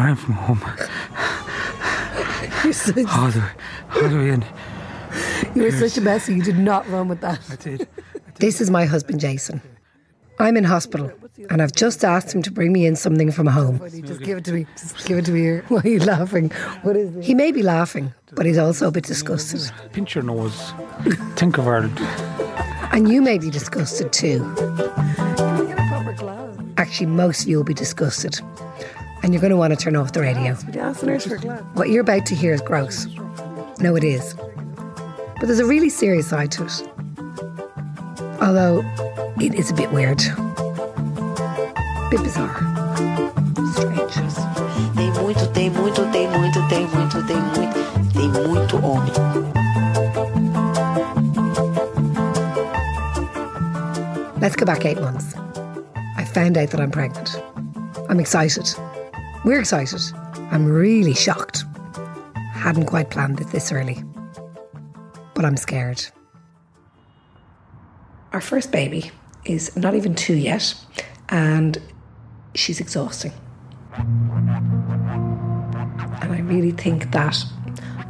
I ran from home. You're such, All the way, all the way in. you were such a messy. You did not run with that. I did. This is my husband, Jason. I'm in hospital, and I've just asked him to bring me in something from home. Just give it to me. Just give it to me here. Why are you laughing? What is this? He may be laughing, but he's also a bit disgusted. Pinch your nose. Think of Ireland. And you may be disgusted too. Actually, most of you will be disgusted. And you're going to want to turn off the radio. What you're about to hear is gross. No, it is. But there's a really serious side to it. Although, it is a bit weird. Bit bizarre. Strange. Tem muito, tem muito, tem muito, tem muito, tem muito, tem muito homem. Let's go back eight months. I found out that I'm pregnant. I'm excited. We're excited. I'm really shocked. Hadn't quite planned it this early. But I'm scared. Our first baby is not even two yet, and she's exhausting. And I really think that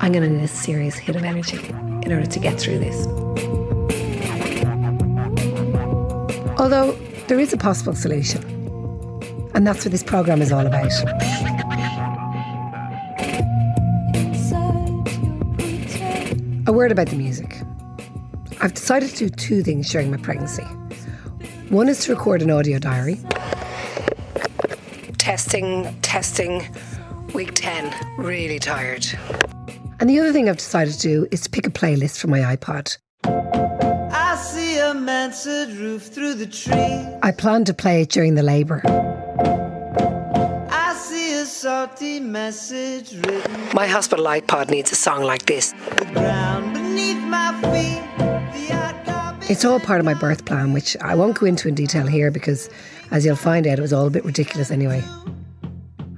I'm going to need a serious hit of energy in order to get through this. Although there is a possible solution. And that's what this programme is all about. A word about the music. I've decided to do two things during my pregnancy. One is to record an audio diary. Testing, testing, week 10, really tired. And the other thing I've decided to do is to pick a playlist for my iPod. I see a mansard roof through the tree. I plan to play it during the labour. I see a salty message written My hospital iPod needs a song like this. the ground beneath my feet. The odd garbage It's all part of my birth plan, which I won't go into in detail here because, as you'll find out, it was all a bit ridiculous anyway.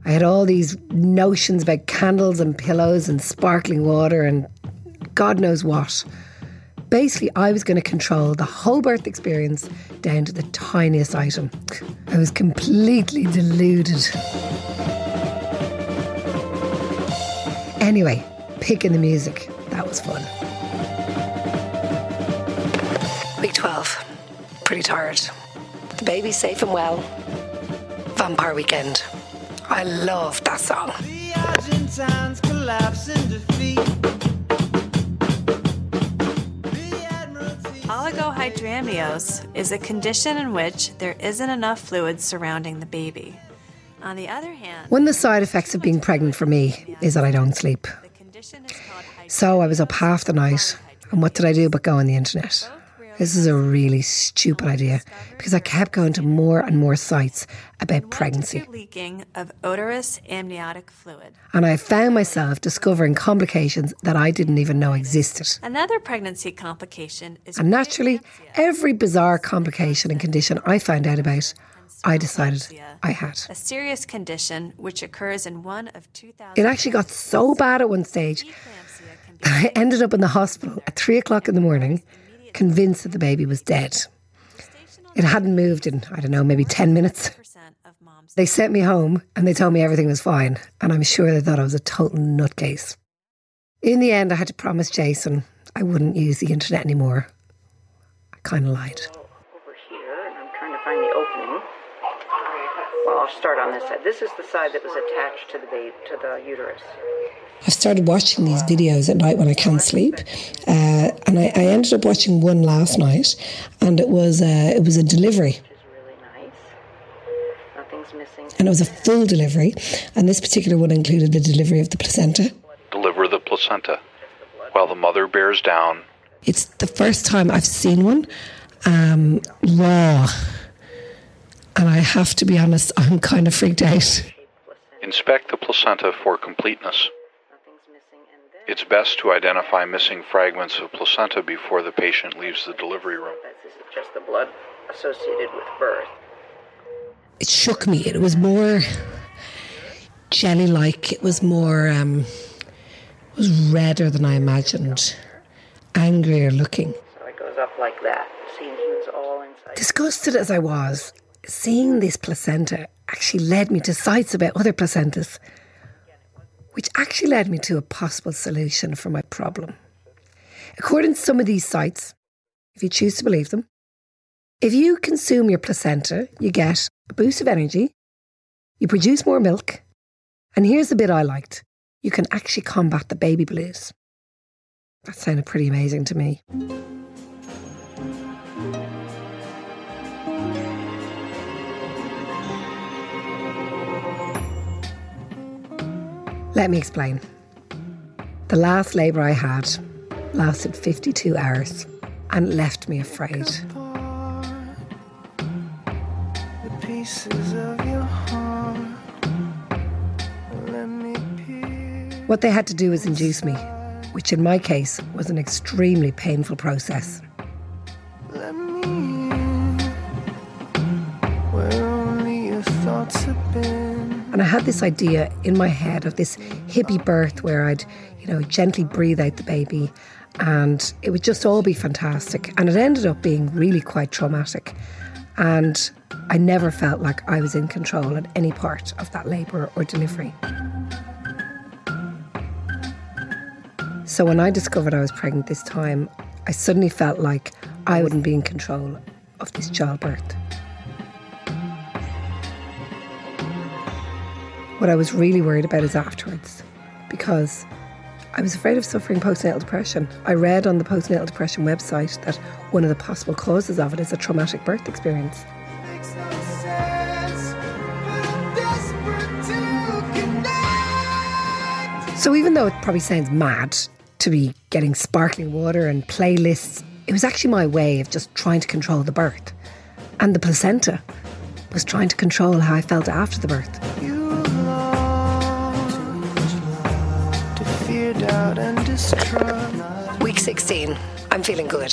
I had all these notions about candles and pillows and sparkling water and God knows what. Basically, I was going to control the whole birth experience down to the tiniest item. I was completely deluded. Anyway, picking the music, that was fun. Week 12. Pretty tired. The baby's safe and well. Vampire Weekend. I love that song. the Argentines collapse in defeat. The Oligohydramnios is a condition in which there isn't enough fluid surrounding the baby. On the other hand, One of the side effects of being pregnant for me is that I don't sleep. the condition is called So I was up half the night, and what did I do but go on the internet? This is a really stupid idea because I kept going to more and more sites about pregnancy. leaking of odorous amniotic fluid. And I found myself discovering complications that I didn't even know existed. Another pregnancy complication is And naturally, every bizarre complication and condition I found out about, I decided I had. a serious condition which occurs in one of 2,000. It actually got so bad at one stage that I ended up in the hospital at three o'clock in the morning, convinced that the baby was dead. It hadn't moved in, I don't know, maybe 10 minutes. They sent me home and they told me everything was fine, and I'm sure they thought I was a total nutcase. In the end, I had to promise Jason I wouldn't use the internet anymore. I kind of lied. over here, and I'm trying to find the opening. Well, I'll start on this side. This is the side that was attached to the ba- to the uterus. I've started watching these videos at night when I can't sleep, uh, and I, I ended up watching one last night, and it was uh, it was a delivery, Which is really nice. Nothing's missing. and it was a full delivery, and this particular one included the delivery of the placenta. deliver the placenta while the mother bears down. It's the first time I've seen one um, raw, and I have to be honest, I'm kind of freaked out. Inspect the placenta for completeness. Nothing's missing. And then It's best to identify missing fragments of placenta before the patient leaves the delivery room. this is just the blood associated with birth. It shook me. It was more jelly-like. It was more. Um, it was redder than I imagined, angrier looking. So it goes up like that. See, and all inside. Disgusted as I was, seeing this placenta actually led me to sites about other placentas. which actually led me to a possible solution for my problem. According to some of these sites, if you choose to believe them, if you consume your placenta, you get a boost of energy, you produce more milk, and here's the bit I liked you can actually combat the baby blues. That sounded pretty amazing to me. Let me explain. The last labour I had lasted 52 hours and left me afraid. What they had to do was induce me, which in my case was an extremely painful process. And I had this idea in my head of this hippie birth where I'd, you know, gently breathe out the baby and it would just all be fantastic. And it ended up being really quite traumatic. And I never felt like I was in control at any part of that labour or delivery. So when I discovered I was pregnant this time, I suddenly felt like I wouldn't be in control of this childbirth. What I was really worried about is afterwards, because I was afraid of suffering postnatal depression. I read on the postnatal depression website that one of the possible causes of it is a traumatic birth experience. So even though it probably sounds mad to be getting sparkling water and playlists, it was actually my way of just trying to control the birth. And the placenta was trying to control how I felt after the birth. Week 16. I'm feeling good.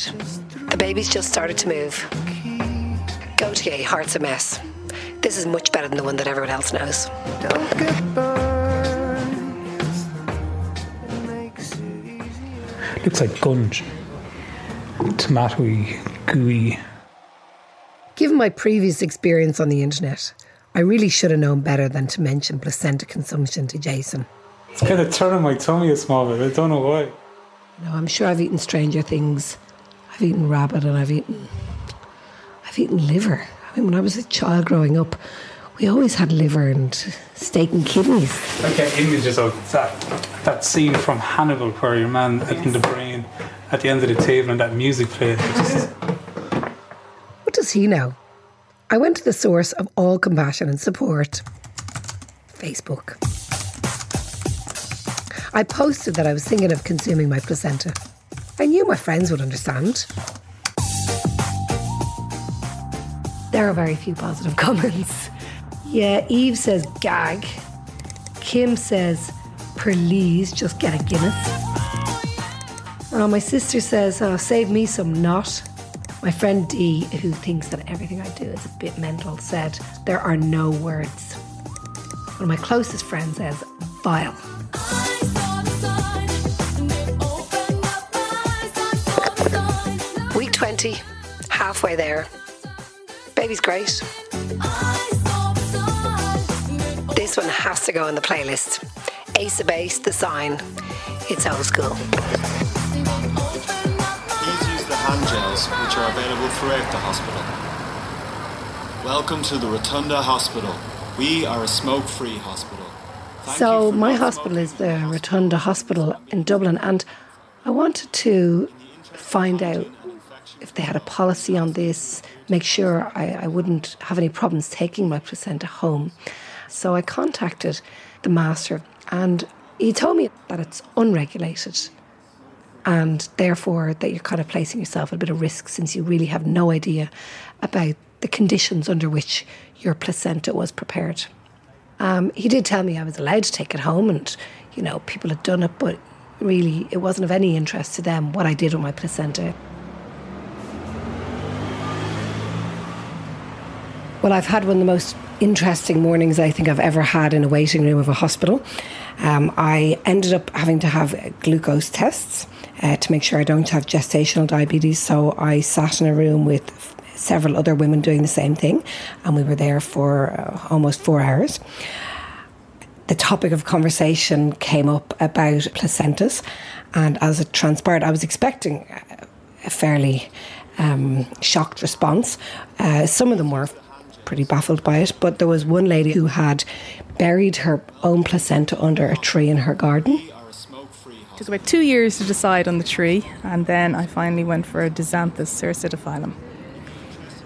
The baby's just started to move. Go to gay, heart's a mess. This is much better than the one that everyone else knows. Don't get burned. It makes it easier. Looks like gunge. Tomatoey, gooey. Given my previous experience on the internet, I really should have known better than to mention placenta consumption to Jason. It's kind of turning my tummy a small bit. I don't know why. Know, I'm sure I've eaten stranger things. I've eaten rabbit and I've eaten I've eaten liver. I mean when I was a child growing up, we always had liver and steak and kidneys. I get images of that that scene from Hannibal where your man eating the brain at the end of the table and that music played. Just, What does he know? I went to the source of all compassion and support Facebook. I posted that I was thinking of consuming my placenta. I knew my friends would understand. There are very few positive comments. Yeah, Eve says gag. Kim says, please just get a Guinness. Oh, my sister says, oh, save me some knot. My friend Dee, who thinks that everything I do is a bit mental, said, there are no words. One of my closest friends says, vile. 20, halfway there. Baby's great. This one has to go on the playlist. Ace of Base, The Sign. It's old school. Please use the hand gels, which are available throughout the hospital. Welcome to the Rotunda Hospital. We are a smoke-free hospital. Thank So, my hospital is the Rotunda Hospital in Dublin, and I wanted to find out if they had a policy on this, make sure I, I wouldn't have any problems taking my placenta home. So, I contacted the master, and he told me that it's unregulated and therefore that you're kind of placing yourself at a bit of risk since you really have no idea about the conditions under which your placenta was prepared. Um, he did tell me I was allowed to take it home, and you know people had done it, but really it wasn't of any interest to them what I did with my placenta. Well, I've had one of the most interesting mornings I think I've ever had in a waiting room of a hospital. Um, I ended up having to have glucose tests uh, to make sure I don't have gestational diabetes. So I sat in a room with several other women doing the same thing, and we were there for uh, almost four hours. the topic of conversation came up about placentas, and as it transpired, I was expecting a fairly um, shocked response. Uh, some of them were pretty baffled by it, but there was one lady who had buried her own placenta under a tree in her garden. It took about two years to decide on the tree, and then I finally went for a Disanthus cercidophyllum,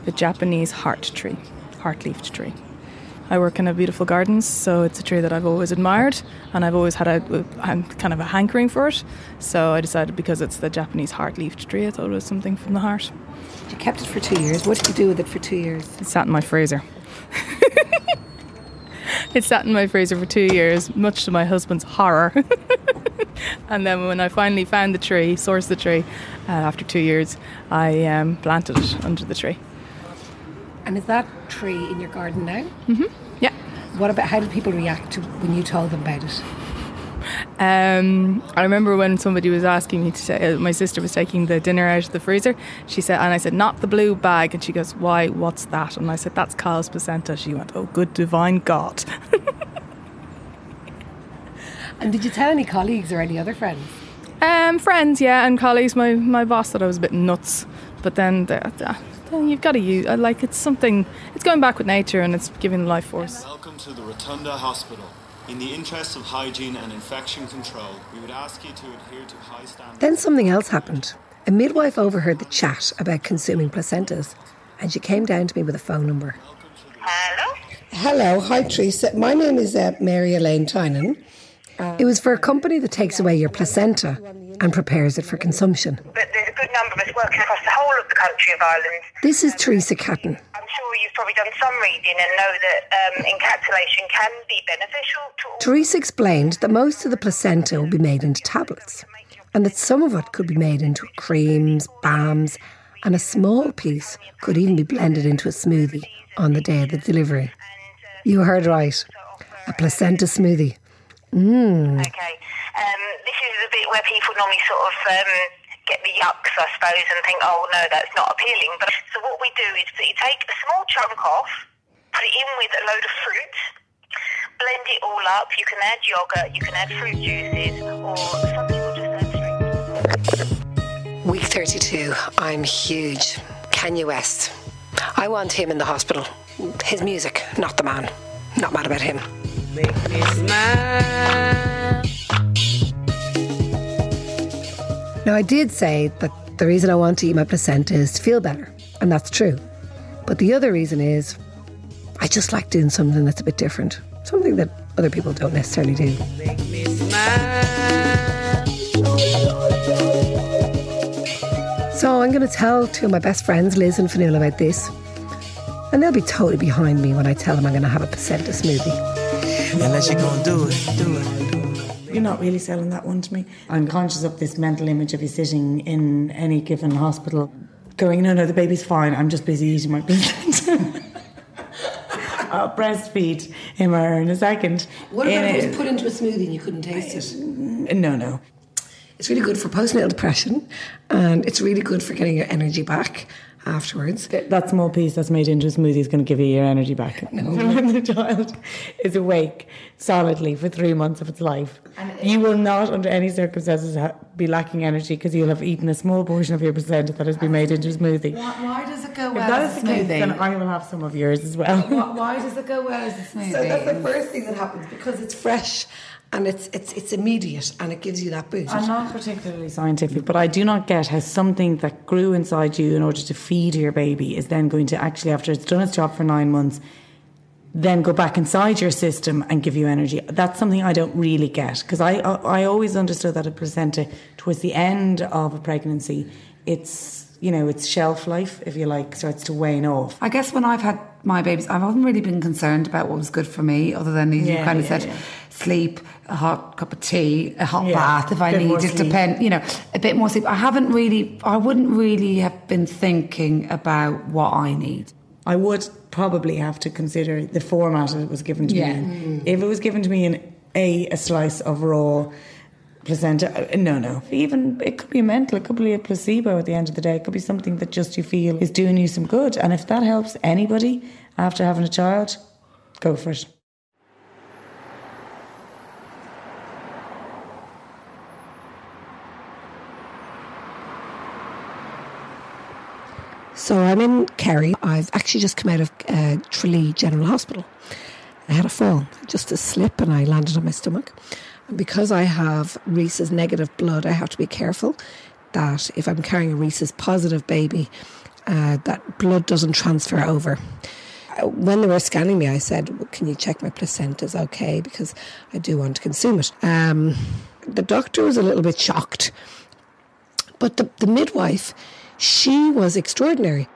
the Japanese heart tree, heart leafed tree. I work in a beautiful gardens, so it's a tree that I've always admired, and I've always had a, a kind of a hankering for it. So I decided because it's the Japanese heart-leafed tree, I thought it was something from the heart. You kept it for two years. What did you do with it for two years? It sat in my freezer. it sat in my freezer for two years, much to my husband's horror. and then when I finally found the tree, sourced the tree, uh, after two years, I um, planted it under the tree. And is that tree in your garden now? Mm-hmm. Yeah. What about how did people react to when you told them about it? Um, I remember when somebody was asking me to. Uh, my sister was taking the dinner out of the freezer. She said, and I said, "Not the blue bag." And she goes, "Why? What's that?" And I said, "That's Kyle's placenta." She went, "Oh, good divine God!" and did you tell any colleagues or any other friends? Um, friends, yeah, and colleagues. My my boss thought I was a bit nuts, but then the, the, you've got to use like it's something. It's going back with nature and it's giving life force. Welcome to the Rotunda Hospital. In the interest of hygiene and infection control, we would ask you to adhere to high standards. Then something else happened. A midwife overheard the chat about consuming placentas, and she came down to me with a phone number. Hello. Hello, hi Teresa. My name is uh, Mary Elaine Tynan. It was for a company that takes away your placenta and prepares it for consumption. But there's a good number of us working across the the country of Ireland. This is Teresa Catton. I'm sure you've probably done some reading and know that um, encapsulation can be beneficial to all. Teresa explained that most of the placenta will be made into tablets and that some of it could be made into creams, balms, and a small piece could even be blended into a smoothie on the day of the delivery. You heard right. A placenta smoothie. Mmm. Okay. Um, this is the bit where people normally sort of um, get the yucks, I suppose, and think, oh no, that's not appealing. But so what we do is that you take a small chunk off, put it in with a load of fruit, blend it all up. You can add yogurt, you can add fruit juices, or some people just add fruit. Week 32. I'm huge. Kanye West. I want him in the hospital. His music, not the man. Not mad about him. Make me smile. Now, I did say that the reason I want to eat my placenta is to feel better, and that's true. But the other reason is I just like doing something that's a bit different, something that other people don't necessarily do. So I'm going to tell two of my best friends, Liz and Fanula, about this. And they'll be totally behind me when I tell them I'm going to have a placenta smoothie. Unless you're going to do it, do it. You're not really selling that one to me. I'm conscious of this mental image of you sitting in any given hospital going, no, no, the baby's fine. I'm just busy eating my placenta. I'll breastfeed him or her in a second. What about In if it it- was put into a smoothie and you couldn't taste it? Mm, no, no. It's really good for postnatal depression and it's really good for getting your energy back afterwards. That small piece that's made into a smoothie is going to give you your energy back. when the child is awake solidly for three months of its life, you will not, under any circumstances, ha- be lacking energy because you'll have eaten a small portion of your placenta that has been made into a smoothie. Why, why does it go well that as is a the case, then I will have some of yours as well. why, why does it go well as a smoothie? So that's the first thing that happens because it's fresh and it's it's it's immediate and it gives you that boost. I'm not particularly scientific, but I do not get how something that grew inside you in order to feed your baby is then going to actually, after it's done its job for nine months, then go back inside your system and give you energy. That's something I don't really get because I, I I always understood that a placenta towards the end of a pregnancy, it's you know its shelf life, if you like, starts to wane off. I guess when I've had my babies, I haven't really been concerned about what was good for me, other than as you Yeah, kind of yeah, said, yeah. Sleep, a hot cup of tea, a hot Yeah, bath if I needed, depend, you know, a bit more sleep. I haven't really, I wouldn't really have been thinking about what I need. I would probably have to consider the format it was given to Yeah. me. in. If it was given to me in a a slice of raw placenta, uh, no, no. Even it could be a mental, it could be a placebo at the end of the day. It could be something that just you feel is doing you some good. And if that helps anybody after having a child, go for it. So I'm in Kerry. I've actually just come out of uh, Tralee General Hospital. I had a fall, just a slip, and I landed on my stomach. And because I have Rhesus negative blood, I have to be careful that if I'm carrying a Rhesus positive baby, uh, that blood doesn't transfer over. Uh, When they were scanning me, I said, "Well, "Can you check my placenta's okay?" Because I do want to consume it. Um, the doctor was a little bit shocked, but the, the midwife, she was extraordinary.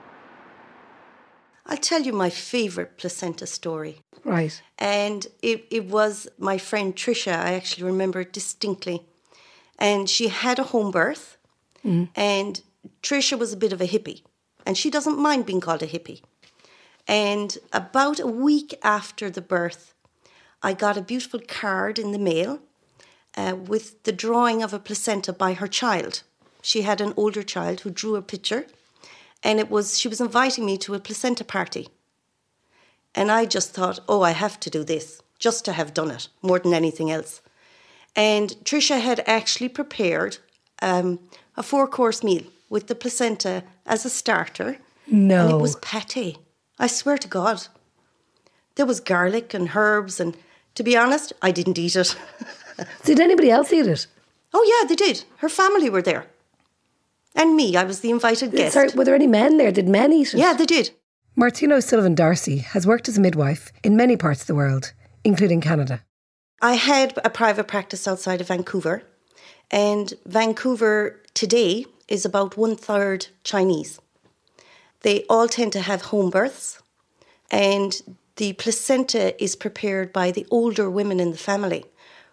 I'll tell you my favourite placenta story. Right. And it, it was my friend Trisha. I actually remember it distinctly. And she had a home birth. Mm. And Trisha was a bit of a hippie. And she doesn't mind being called a hippie. And about a week after the birth, I got a beautiful card in the mail uh, with the drawing of a placenta by her child. She had an older child who drew a picture, and it was she was inviting me to a placenta party. And I just thought, oh, I have to do this just to have done it more than anything else. And Trisha had actually prepared um, a four course meal with the placenta as a starter. No. And it was pate. I swear to God. There was garlic and herbs, and to be honest, I didn't eat it. Did anybody else eat it? Oh, yeah, they did. Her family were there. And me, I was the invited guest. Sorry, were there any men there? Did men eat it? Yeah, they did. Martina O'Sullivan Darcy has worked as a midwife in many parts of the world, including Canada. I had a private practice outside of Vancouver, and Vancouver today is about one third Chinese. They all tend to have home births, and the placenta is prepared by the older women in the family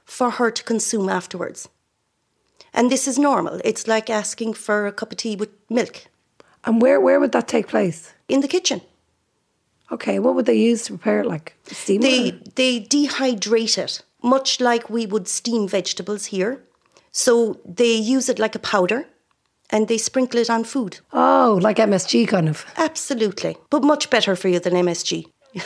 for her to consume afterwards. And this is normal. It's like asking for a cup of tea with milk. And where, where would that take place? In the kitchen. Okay, what would they use to prepare it? Like steam? They they dehydrate it, much like we would steam vegetables here. So they use it like a powder and they sprinkle it on food. Oh, like MSG kind of. Absolutely. But much better for you than MSG.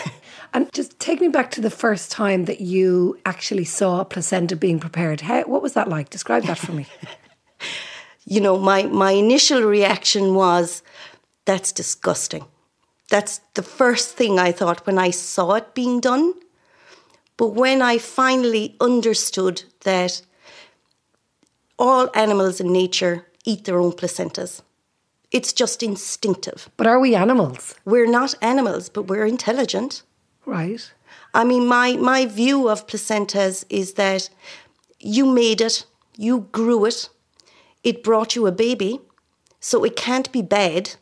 And just take me back to the first time that you actually saw a placenta being prepared. How, what was that like? Describe that for me. you know, my, my initial reaction was, that's disgusting. That's the first thing I thought when I saw it being done. But when I finally understood that all animals in nature eat their own placentas, it's just instinctive. But are we animals? We're not animals, but we're intelligent. Right. I mean, my, my view of placentas is that you made it, you grew it, it brought you a baby, so it can't be bad.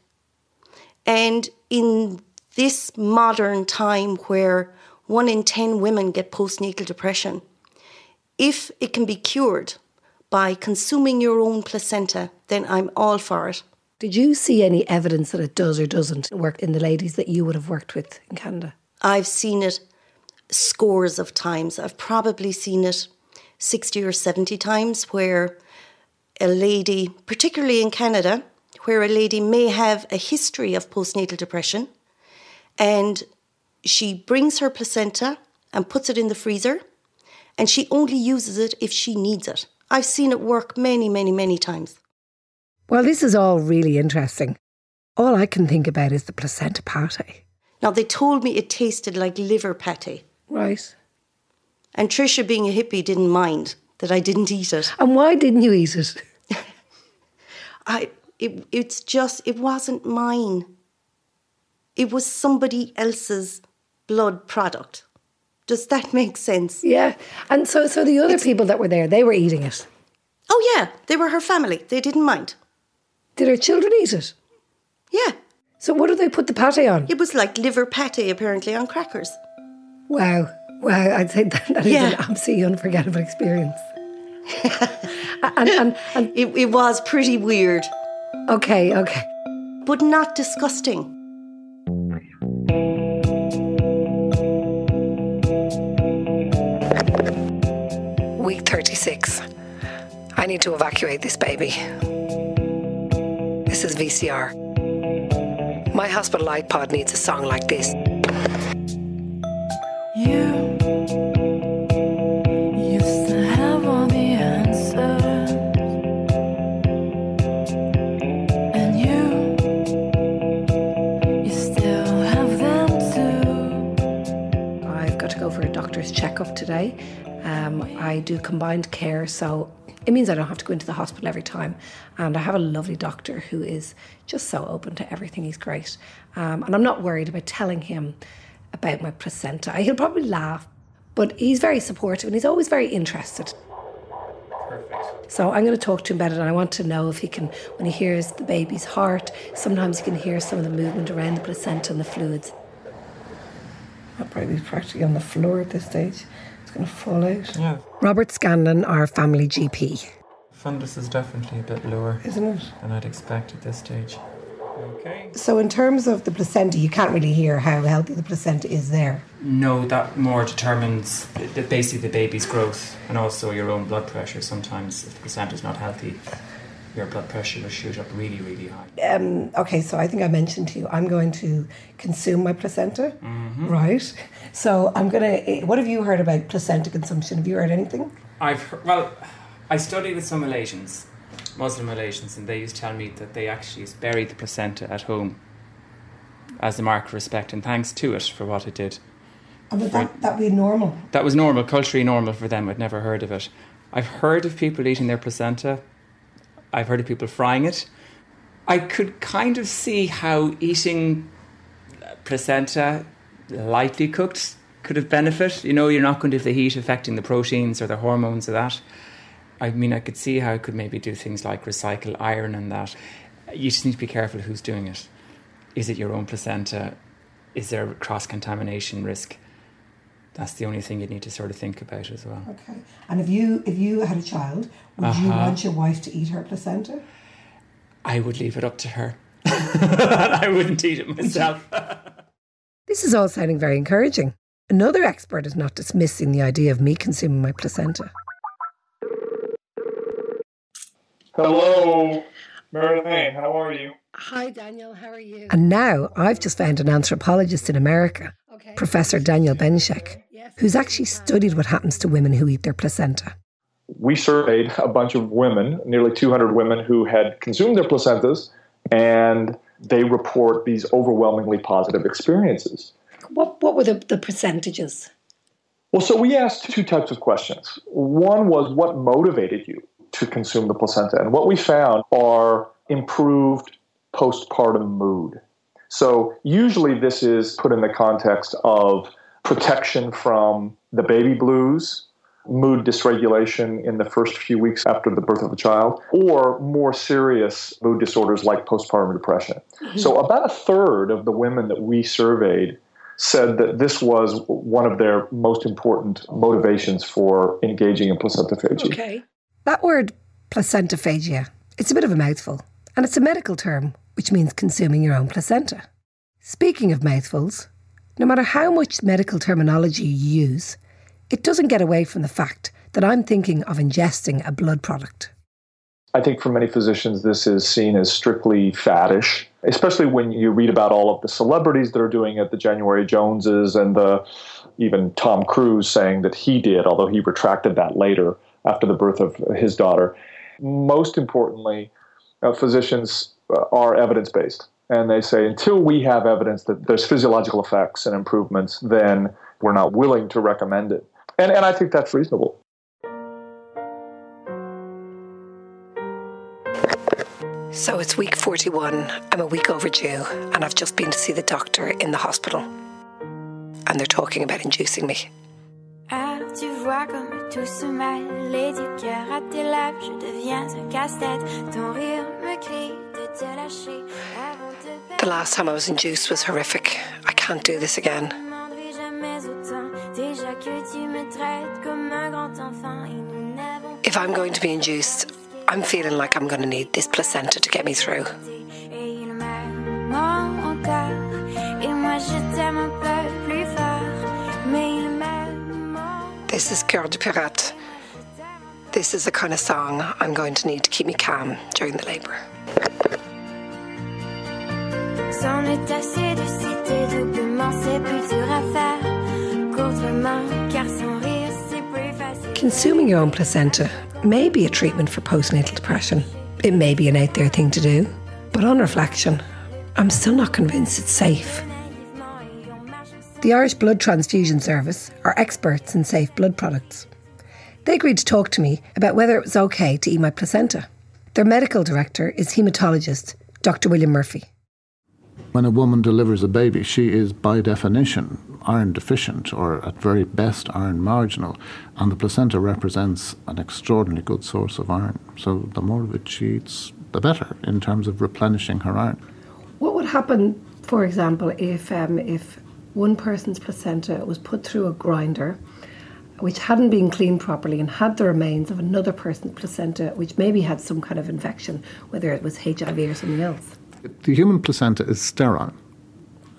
And in this modern time where one in 10 women get postnatal depression, if it can be cured by consuming your own placenta, then I'm all for it. Did you see any evidence that it does or doesn't work in the ladies that you would have worked with in Canada? I've seen it scores of times. I've probably seen it 60 or 70 times where a lady, particularly in Canada, where a lady may have a history of postnatal depression and she brings her placenta and puts it in the freezer and she only uses it if she needs it. I've seen it work many, many, many times. Well, this is all really interesting. All I can think about is the placenta pate. Eh? Now, they told me it tasted like liver pate. Right. And Trisha, being a hippie, didn't mind that I didn't eat it. And why didn't you eat it? I it, it's just it wasn't mine. It was somebody else's blood product. Does that make sense? Yeah. And so so the other people that were there, they were eating it. Oh yeah, they were her family. They didn't mind. Did her children eat it? Yeah. So what did they put the pate on? It was like liver pate apparently on crackers. Wow. Wow, I'd say that, that is Yeah. an absolutely unforgettable experience. and, and, and It, it was pretty weird, okay, okay. but not disgusting. Week 36. I need to evacuate this baby. This is VCR. My hospital iPod needs a song like this. I've got to go for a doctor's checkup today. Um, I do combined care, so it means I don't have to go into the hospital every time. And I have a lovely doctor who is just so open to everything. He's great. Um, and I'm not worried about telling him about my placenta. He'll probably laugh, but he's very supportive and he's always very interested. Perfect. So I'm going to talk to him about it, and I want to know if he can, when he hears the baby's heart, sometimes he can hear some of the movement around the placenta and the fluids. I'll probably be practically on the floor at this stage. Going to fall out. Yeah. Robert Scanlon, our family GP. Fundus is definitely a bit lower, isn't it? Than I'd expect at this stage. Okay. So, in terms of the placenta, you can't really hear how healthy the placenta is there. No, that more determines the, basically the baby's growth and also your own blood pressure. Sometimes, if the placenta is not healthy, your blood pressure will shoot up really, really high. Um, okay, so I think I mentioned to you, I'm going to consume my placenta, Mhm. right? So I'm going to. What have you heard about placenta consumption? Have you heard anything? I've heard, well, I studied with some Malaysians, Muslim Malaysians, and they used to tell me that they actually buried the placenta at home as a mark of respect and thanks to it for what it did. Oh, but that that be normal. That was normal, culturally normal for them. I'd never heard of it. I've heard of people eating their placenta. I've heard of people frying it. I could kind of see how eating placenta lightly cooked could have benefit. You know, you're not going to have the heat affecting the proteins or the hormones of that. I mean, I could see how it could maybe do things like recycle iron and that. You just need to be careful who's doing it. Is it your own placenta? Is there cross contamination risk? That's the only thing you need to sort of think about as well. Okay. And if you if you had a child, would you Uh-huh. want your wife to eat her placenta? I would leave it up to her. I wouldn't eat it myself. This is all sounding very encouraging. Another expert is not dismissing the idea of me consuming my placenta. Hello, Marilyn. How are you? Hi, Daniel. How are you? And now I've just found an anthropologist in America, Professor Daniel Benyshek, who's actually studied what happens to women who eat their placenta. We surveyed a bunch of women, nearly 200 women who had consumed their placentas, and they report these overwhelmingly positive experiences. What what were the, the percentages? Well, so we asked two types of questions. One was what motivated you to consume the placenta? And what we found are improved postpartum mood. So usually this is put in the context of protection from the baby blues, mood dysregulation in the first few weeks after the birth of a child, or more serious mood disorders like postpartum depression. Mm-hmm. So about a third of the women that we surveyed said that this was one of their most important motivations for engaging in placentophagy. Okay. That word placentophagia, it's a bit of a mouthful, and it's a medical term which means consuming your own placenta. Speaking of mouthfuls, no matter how much medical terminology you use, it doesn't get away from the fact that I'm thinking of ingesting a blood product. I think for many physicians, this is seen as strictly faddish, especially when you read about all of the celebrities that are doing it, the January Joneses and the even Tom Cruise saying that he did, although he retracted that later after the birth of his daughter. Most importantly, uh, physicians uh, are evidence based. And they say until we have evidence that there's physiological effects and improvements, then we're not willing to recommend it. And, and I think that's reasonable. So it's week 41. I'm a week overdue, and I've just been to see the doctor in the hospital. And they're talking about inducing me. Tu vois comme tout se mêle Les du cœur à tes lèvres Je deviens un casse-tête Ton rire me crie de te lâcher The last time I was induced was horrific. I can't do this again. demanderai jamais autant Déjà que tu me traites comme un grand enfant Et nous n'avons If I'm going to be induced, I'm feeling like I'm going to need this placenta to get me through. This is Cœur de Pirate. This is the kind of song I'm going to need to keep me calm during the labour. C'en est assez de citer doublement, c'est plus dur à faire qu'autrement, car sans rire, c'est plus facile. Consuming your own placenta may be a treatment for postnatal depression. It may be an out there thing to do, but on reflection, I'm still not convinced it's safe. The Irish Blood Transfusion Service are experts in safe blood products. They agreed to talk to me about whether it was okay to eat my placenta. Their medical director is haematologist Dr. William Murphy. When a woman delivers a baby, she is by definition iron deficient or at very best iron marginal, and the placenta represents an extraordinarily good source of iron. So the more of it she eats, the better in terms of replenishing her iron. What would happen, for example, if um, if one person's placenta was put through a grinder, which hadn't been cleaned properly and had the remains of another person's placenta, which maybe had some kind of infection, whether it was HIV or something else? The human placenta is sterile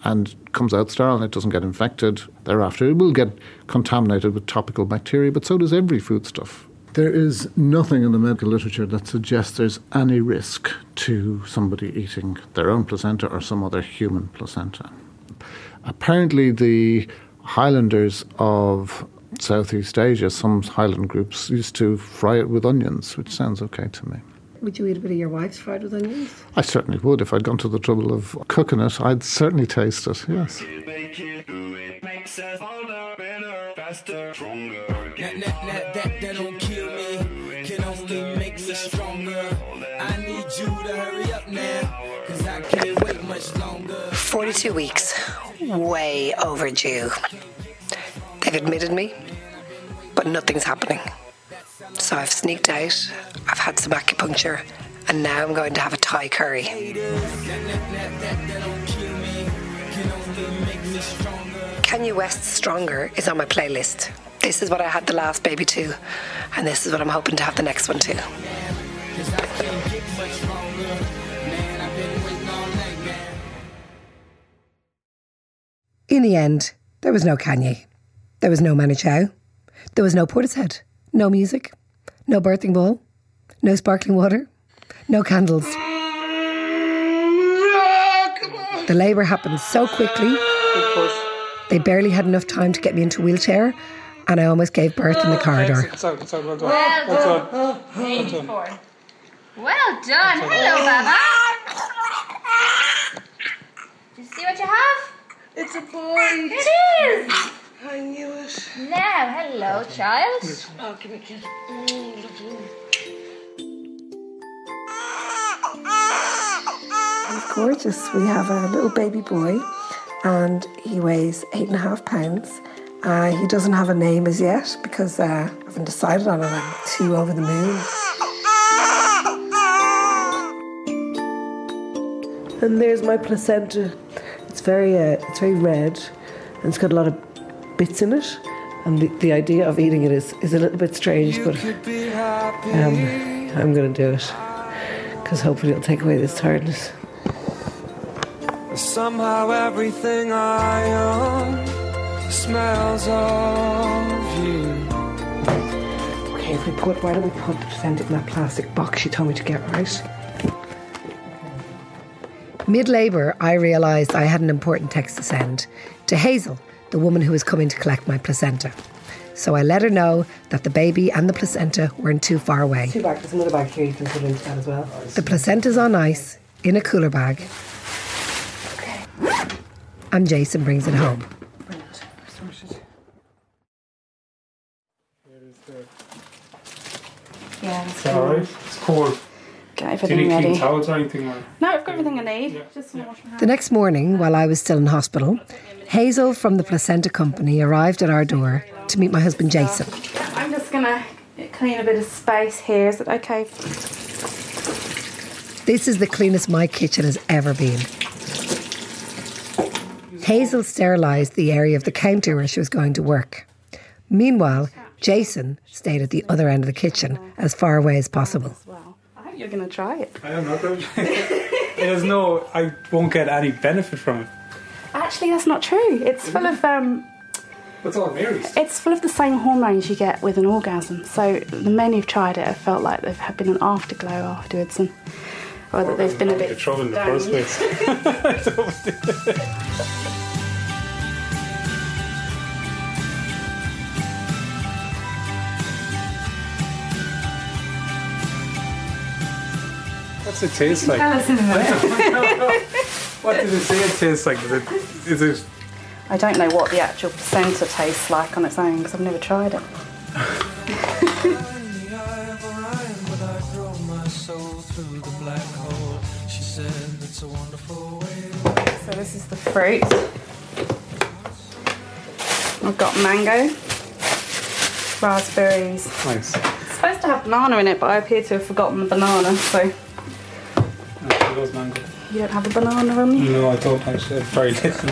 and comes out sterile and it doesn't get infected thereafter. It will get contaminated with topical bacteria, but so does every foodstuff. There is nothing in the medical literature that suggests there's any risk to somebody eating their own placenta or some other human placenta. Apparently, the Highlanders of Southeast Asia, some Highland groups used to fry it with onions, which sounds okay to me. Would you eat a bit of your wife's fried with onions? I certainly would. If I'd gone to the trouble of cooking it, I'd certainly taste it, yes. Forty-two weeks, way overdue. They've admitted me, but nothing's happening. So I've sneaked out. I've had some acupuncture, and now I'm going to have a Thai curry. Kanye West's Stronger is on my playlist. This is what I had the last baby to, and this is what I'm hoping to have the next one to. In the end, there was no Kanye. There was no Manu Chao. There was no Portishead. No music. No birthing ball. No sparkling water. No candles. The labour happened so quickly. They barely had enough time to get me into a wheelchair, and I almost gave birth in the corridor. It's out, it's out, well done. Well Well done. done. Well done. Well done. Hello, Baba. Do you see what you have? It's a boy. It is. I knew it. Now, hello, child. Oh, give me a kiss. He's gorgeous. We have a little baby boy, and he weighs eight and a half pounds. Uh, he doesn't have a name as yet because uh, I haven't decided on it. I'm too over the moon. And there's my placenta. It's very, uh, it's very red, and it's got a lot of bits in it. And the, the idea of eating it is, is a little bit strange, but um, I'm going to do it because hopefully it'll take away this tiredness. Somehow everything I own smells of you. Okay, if we put, why don't we put the placenta in that plastic box she told me to get right? Mid labour, I realised I had an important text to send to Hazel, the woman who was coming to collect my placenta. So I let her know that the baby and the placenta weren't too far away. Two bags, there's another bag here you can put into that as well. The placenta's on ice in a cooler bag. And Jason brings it home. Yeah, It's alright. It's cold. Get Do you everything need clean ready. towels or anything? Or? No, I've got everything I need. Just some wash my hands. The next morning, while I was still in hospital, Hazel from the placenta company arrived at our door to meet my husband Jason. I'm just gonna clean a bit of space here. Is it okay? This is the cleanest my kitchen has ever been. Hazel sterilised the area of the counter where she was going to work. Meanwhile, Jason stayed at the other end of the kitchen, as far away as possible. I you're gonna try it. I am not going to. try it. There's no. I won't get any benefit from it. Actually, that's not true. It's full of um, What's all Mary's? it's full of the same hormones you get with an orgasm. So the men who've tried it have felt like they've had been an afterglow afterwards, and or that they've been a bit. Get trouble in the down. first place. What's it taste like? Tell us in a minute. what does it say it tastes like? Is it, is it I don't know what the actual placenta tastes like on its own because I've never tried it. So this is the fruit. I've got mango, raspberries. Nice. It's supposed to have banana in it, but I appear to have forgotten the banana, so you I love mango. don't have a banana on you. No, I don't actually. I'm very little.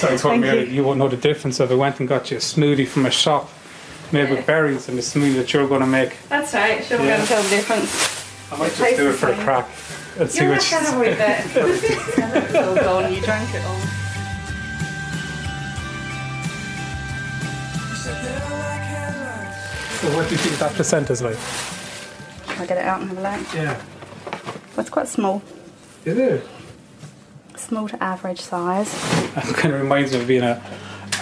I told me you. you won't know the difference if I went and got you a smoothie from a shop made with berries and the smoothie that you're going to make. That's right, sure we're going to tell the difference. I might just do it for a crack and see You'll what have you to have a wee it's all gone, you drank it all. So what do you think that placenta's like? Shall I get it out and have a look? Yeah. Well, it's quite small. Is it? Small to average size. That kind of reminds me of being a,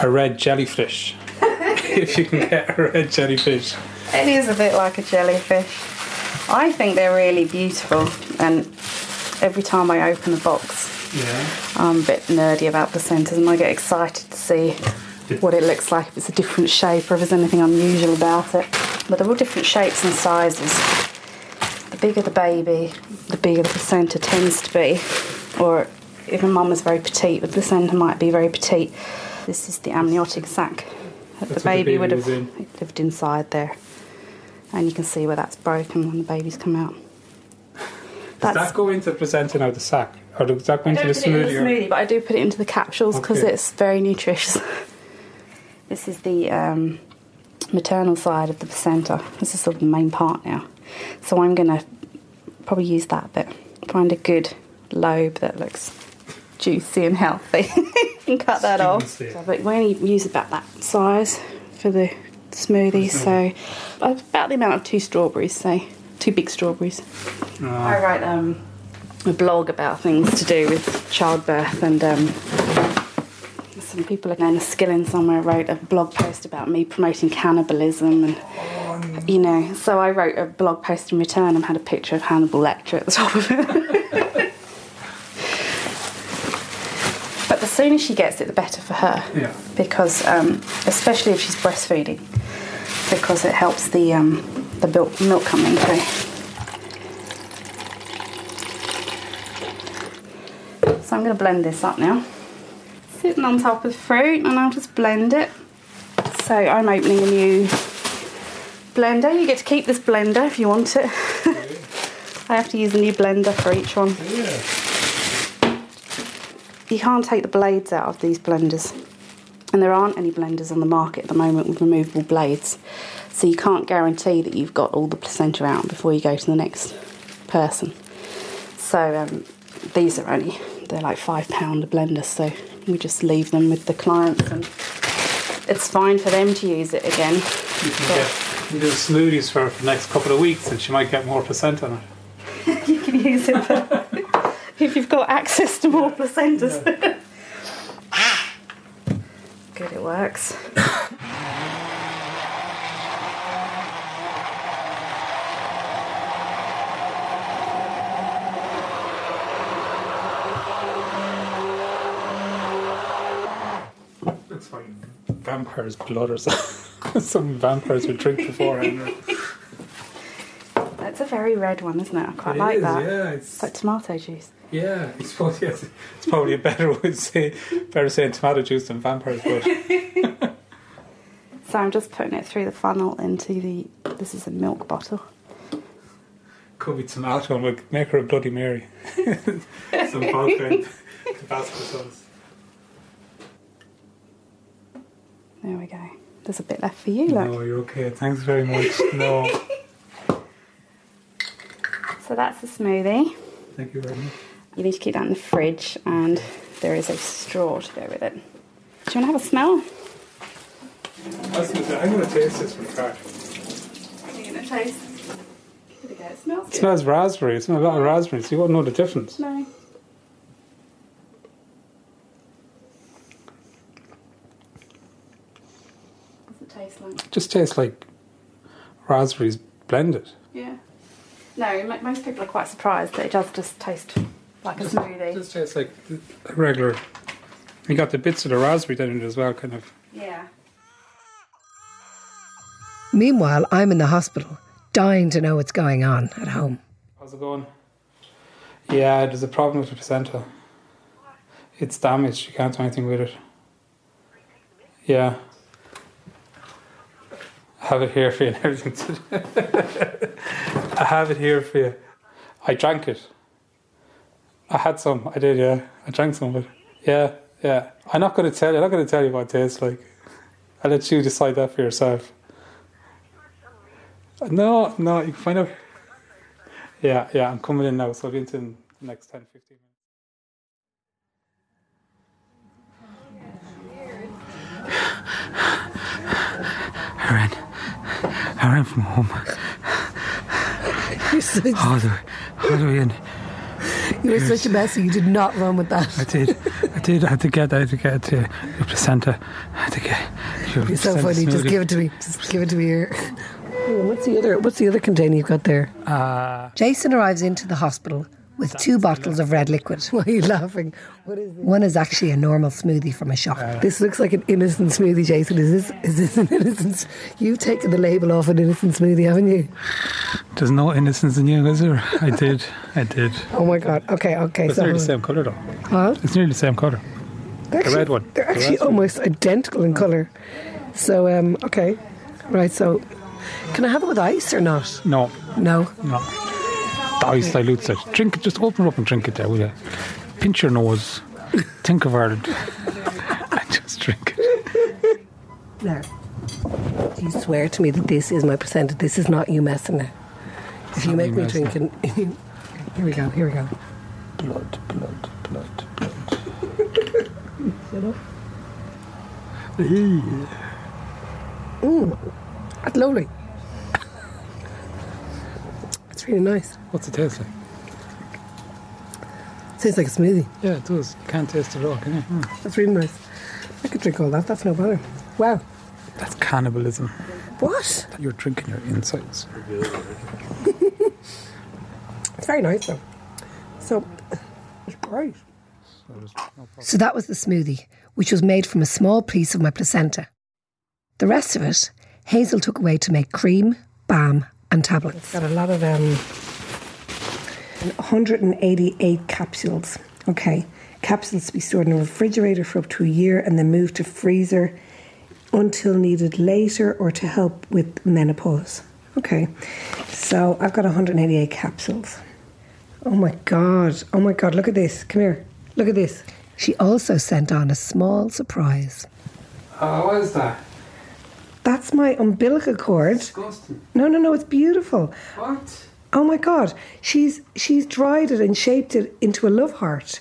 a red jellyfish. if you can get a red jellyfish. It is a bit like a jellyfish. I think they're really beautiful, and every time I open a box, Yeah. I'm a bit nerdy about placentas, and I get excited to see what it looks like, if it's a different shape or if there's anything unusual about it. But they're all different shapes and sizes. The bigger the baby, the bigger the placenta tends to be. Or if a mum is very petite, the placenta might be very petite. This is the amniotic sac that the That's the baby, baby would have in. lived inside there. And you can see where that's broken when the babies come out. Does that go into the placenta now, the sack? Or does that go into the put it in smoothie? the smoothie, but I do put it into the capsules because Okay. it's very nutritious. this is the um, maternal side of the placenta. This is sort of the main part now. So I'm going to probably use that bit. Find a good lobe that looks juicy and healthy and cut that off. So, but we only use about that size for the smoothie, so about the amount of two strawberries, say two big strawberries. I write um, a blog about things to do with childbirth, and um, some people in Enniskillen somewhere wrote a blog post about me promoting cannibalism, and you know, so I wrote a blog post in return and had a picture of Hannibal Lecter at the top of it. but the sooner she gets it, the better for her Yeah. because um, especially if she's breastfeeding because it helps the um, the milk, milk coming through. So I'm going to blend this up now. Sitting on top of the fruit and I'll just blend it. So I'm opening a new blender. You get to keep this blender if you want it. I have to use a new blender for each one. You can't take the blades out of these blenders. And there aren't any blenders on the market at the moment with removable blades. So you can't guarantee that you've got all the placenta out before you go to the next person. So um, these are only, they're like five pound a blender. So we just leave them with the clients and it's fine for them to use it again. You can get you can do smoothies for for the next couple of weeks and she might get more placenta on it. you can use it for, if you've got access to more placentas. Good, it works. Vampire's blood or something. Some vampires would drink beforehand. That's a very red one, isn't it? I quite It like is, that. yeah, It's like tomato juice. Yeah, I suppose yes. It's probably a better way to say better saying tomato juice than vampire's blood. So I'm just putting it through the funnel into the. This is a milk bottle. Could be tomato and we'll make her a Bloody Mary. Some vodka and Tabasco sauce. There we go. There's a bit left for you, look. No, you're okay. Thanks very much. No, So that's the smoothie. thank you very much. You need to keep that in the fridge, and there is a straw to go with it. Do you want to have a smell? I was gonna say, I'm going to taste this a crack. Are you going to taste? Go. It smells It smells raspberry. It smells a lot of raspberry, so you won't know the difference. No. What's it taste like? It just tastes like raspberries blended. Yeah. No, most people are quite surprised that it does just taste like a smoothie. It just tastes like a regular. You got the bits of the raspberry in it as well, kind of. Yeah. Meanwhile, I'm in the hospital, dying to know what's going on at home. How's it going? Yeah, there's a problem with the placenta. It's damaged. You can't do anything with it. Yeah. I have it here for you and everything. I have it here for you. I drank it. I had some. I did, yeah. I drank some of it. Yeah, yeah. I'm not going to tell you. I'm not going to tell you what it tastes like. I'll let you decide that for yourself. No, no, you can find out. Yeah, yeah, I'm coming in now, so I'll be into in the next 10, 15 minutes. I. I ran from home. You're such, All the, all the way in. you were such a mess. You did not run with that. I did. I did. I had to get. I had to get to the placenta. I had to get. your You're so placenta funny. Just give it to me. Just give it to me here. What's the other? What's the other container you've got there? Uh, Jason arrives into the hospital with two bottles of red liquid. Why are you laughing? What is One is actually a normal smoothie from a shop. this looks like an innocent smoothie, Jason. Is this is this an innocent? You've taken the label off an innocent smoothie, haven't you? There's no innocence in you, is there? I did. I did. Oh my god. Okay, okay. It's so nearly the same colour, though. Huh? It's nearly the same colour. They're The red one. They're The actually one. almost identical in colour. So um, okay, right. So can I have it with ice or not? No. No. No. The ice dilutes it. Drink it. Just open it up and drink it there, will you? Pinch your nose. Think of Ireland. and just drink it. There. You swear to me that this is my placenta. This is not you messing it. If you make me me drink it. Here we go. Here we go. Blood, blood, blood, blood. Shut up. Mm, that's lovely. It's really nice. What's it taste like? It tastes like a smoothie. Yeah, it does. You can't taste it at all, can you? Mm. That's really nice. I could drink all that. That's no bother. Wow. That's cannibalism. What? You're drinking your insides. It's very nice though. So it's great. So that was the smoothie, which was made from a small piece of my placenta. The rest of it, Hazel took away to make cream, balm, and tablets. It's got a lot of um, 188 capsules. Okay, capsules to be stored in a refrigerator for up to a year and then moved to freezer until needed later or to help with menopause. Okay, so I've got 188 capsules. Oh my god! Oh my god! Look at this. Come here. Look at this. She also sent on a small surprise. Oh, what is that? That's my umbilical cord. Disgusting. No, no, no, it's beautiful. What? Oh my god. She's she's dried it and shaped it into a love heart.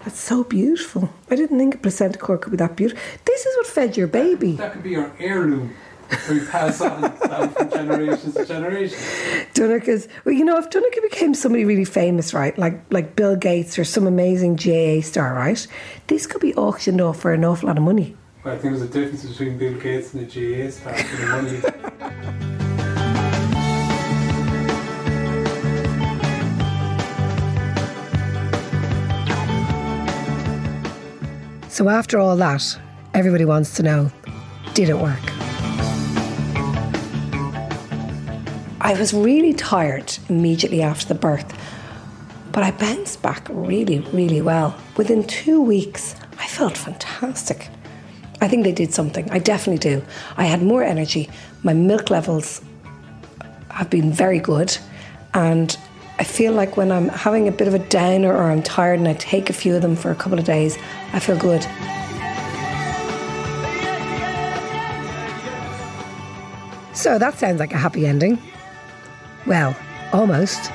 That's so beautiful. I didn't think a placenta cord could be that beautiful. This is what fed your baby. That could be your heirloom. We pass on down from generations to generations. Donnacha's well, you know, if Donnacha became somebody really famous, right, like like Bill Gates or some amazing GAA star, right, this could be auctioned off for an awful lot of money. Well, I think there's a difference between Bill Gates and the GAA star for the money. So after all that, everybody wants to know, did it work? I was really tired immediately after the birth, but I bounced back really, really well. Within two weeks, I felt fantastic. I think they did something. I definitely do. I had more energy. My milk levels have been very good. And I feel like when I'm having a bit of a downer or I'm tired and I take a few of them for a couple of days, I feel good. So that sounds like a happy ending. Well, almost.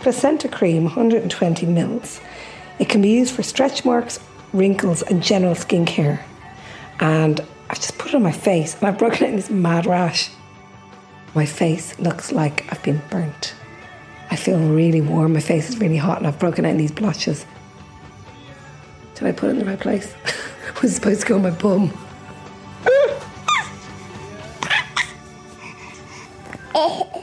Placenta cream, 120 mils. It can be used for stretch marks, wrinkles, and general skincare. And I've just put it on my face and I've broken out in this mad rash. My face looks like I've been burnt. I feel really warm, my face is really hot, and I've broken out in these blotches. Did I put it in the right place? was supposed to go on my bum. oh.